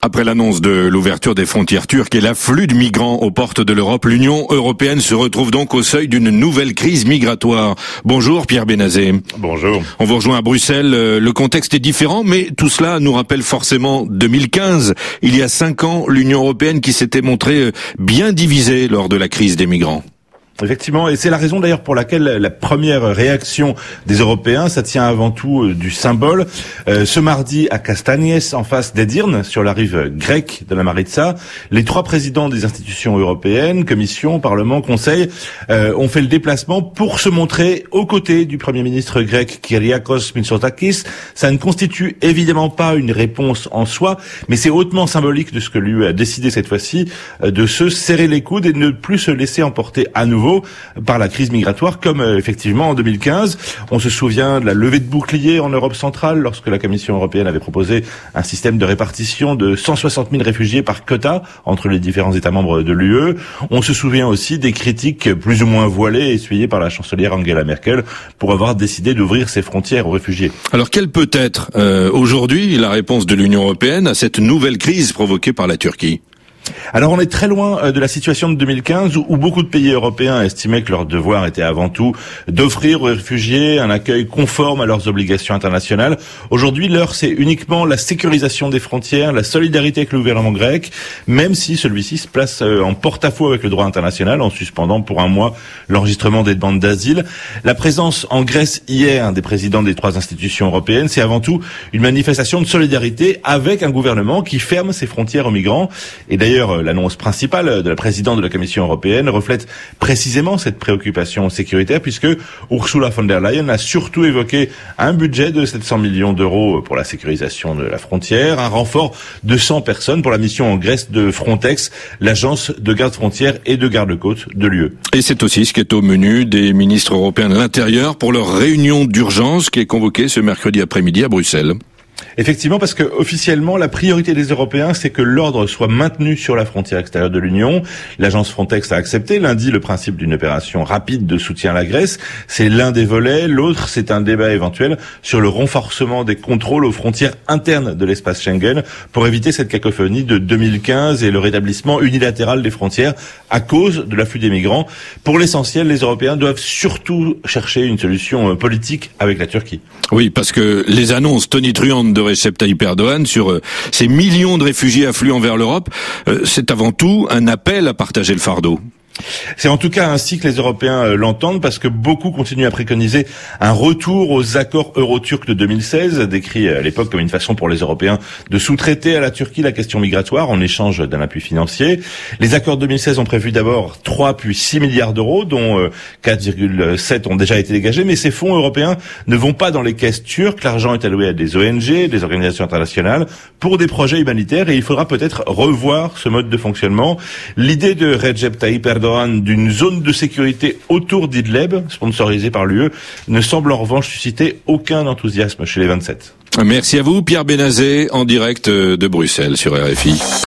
Après l'annonce de l'ouverture des frontières turques et l'afflux de migrants aux portes de l'Europe, l'Union européenne se retrouve donc au seuil d'une nouvelle crise migratoire. Bonjour Pierre Benazé. Bonjour. On vous rejoint à Bruxelles. Euh, le contexte est différent, mais tout cela nous rappelle forcément 2015. Il y a cinq ans, l'Union européenne qui s'était montrée euh, bien divisée lors de la crise des migrants. Effectivement, et c'est la raison d'ailleurs pour laquelle la première réaction des Européens, ça tient avant tout euh, du symbole. Euh, ce mardi à Castagnes, en face d'Edirne, sur la rive grecque de la Maritza, les trois présidents des institutions européennes, Commission, Parlement, Conseil, euh, ont fait le déplacement pour se montrer aux côtés du Premier ministre grec Kyriakos Mitsotakis. Ça ne constitue évidemment pas une réponse en soi, mais c'est hautement symbolique de ce que lui a décidé cette fois-ci, de se serrer les coudes et de ne plus se laisser emporter à nouveau par la crise migratoire, comme euh, effectivement en 2015. On se souvient de la levée de boucliers en Europe centrale, lorsque la Commission européenne avait proposé un système de répartition de 160 000 réfugiés par quota entre les différents États membres de l'UE. On se souvient aussi des critiques plus ou moins voilées essuyées par la chancelière Angela Merkel pour avoir décidé d'ouvrir ses frontières aux réfugiés. Alors quelle peut être euh, aujourd'hui la réponse de l'Union européenne à cette nouvelle crise provoquée par la Turquie? Alors on est très loin euh, de la situation de 2015 où, beaucoup de pays européens estimaient que leur devoir était avant tout d'offrir aux réfugiés un accueil conforme à leurs obligations internationales. Aujourd'hui, l'heure c'est uniquement la sécurisation des frontières, la solidarité avec le gouvernement grec, même si celui-ci se place euh, en porte-à-faux avec le droit international en suspendant pour un mois l'enregistrement des demandes d'asile. La présence en Grèce hier des présidents des trois institutions européennes, c'est avant tout une manifestation de solidarité avec un gouvernement qui ferme ses frontières aux migrants. Et d'ailleurs euh, l'annonce principale de la présidente de la Commission européenne reflète précisément cette préoccupation sécuritaire puisque Ursula von der Leyen a surtout évoqué un budget de 700 millions d'euros pour la sécurisation de la frontière, un renfort de 100 personnes pour la mission en Grèce de Frontex, l'agence de garde frontière et de garde-côte de l'UE. Et c'est aussi ce qui est au menu des ministres européens de l'Intérieur pour leur réunion d'urgence qui est convoquée ce mercredi après-midi à Bruxelles. Effectivement, parce que officiellement, la priorité des Européens, c'est que l'ordre soit maintenu sur la frontière extérieure de l'Union. L'agence Frontex a accepté lundi le principe d'une opération rapide de soutien à la Grèce. C'est l'un des volets. L'autre, c'est un débat éventuel sur le renforcement des contrôles aux frontières internes de l'espace Schengen pour éviter cette cacophonie de 2015 et le rétablissement unilatéral des frontières à cause de l'afflux des migrants. Pour l'essentiel, les Européens doivent surtout chercher une solution euh, politique avec la Turquie. Oui, parce que les annonces tonitruantes de Recep Tayyip sur euh, ces millions de réfugiés affluents vers l'Europe, euh, c'est avant tout un appel à partager le fardeau. C'est en tout cas ainsi que les Européens euh, l'entendent parce que beaucoup continuent à préconiser un retour aux accords euro-turcs de 2016, décrits à l'époque comme une façon pour les Européens de sous-traiter à la Turquie la question migratoire en échange d'un appui financier. Les accords de 2016 ont prévu d'abord 3 puis 6 milliards d'euros, dont 4,7 euh, ont déjà été dégagés, mais ces fonds européens ne vont pas dans les caisses turques. L'argent est alloué à des ONG, des organisations internationales, pour des projets humanitaires et il faudra peut-être revoir ce mode de fonctionnement. L'idée de Recep Tayyip D'une zone de sécurité autour d'Idleb, sponsorisée par l'UE, ne semble en revanche susciter aucun enthousiasme chez les 27. Merci à vous, Pierre Benazé, en direct de Bruxelles sur RFI.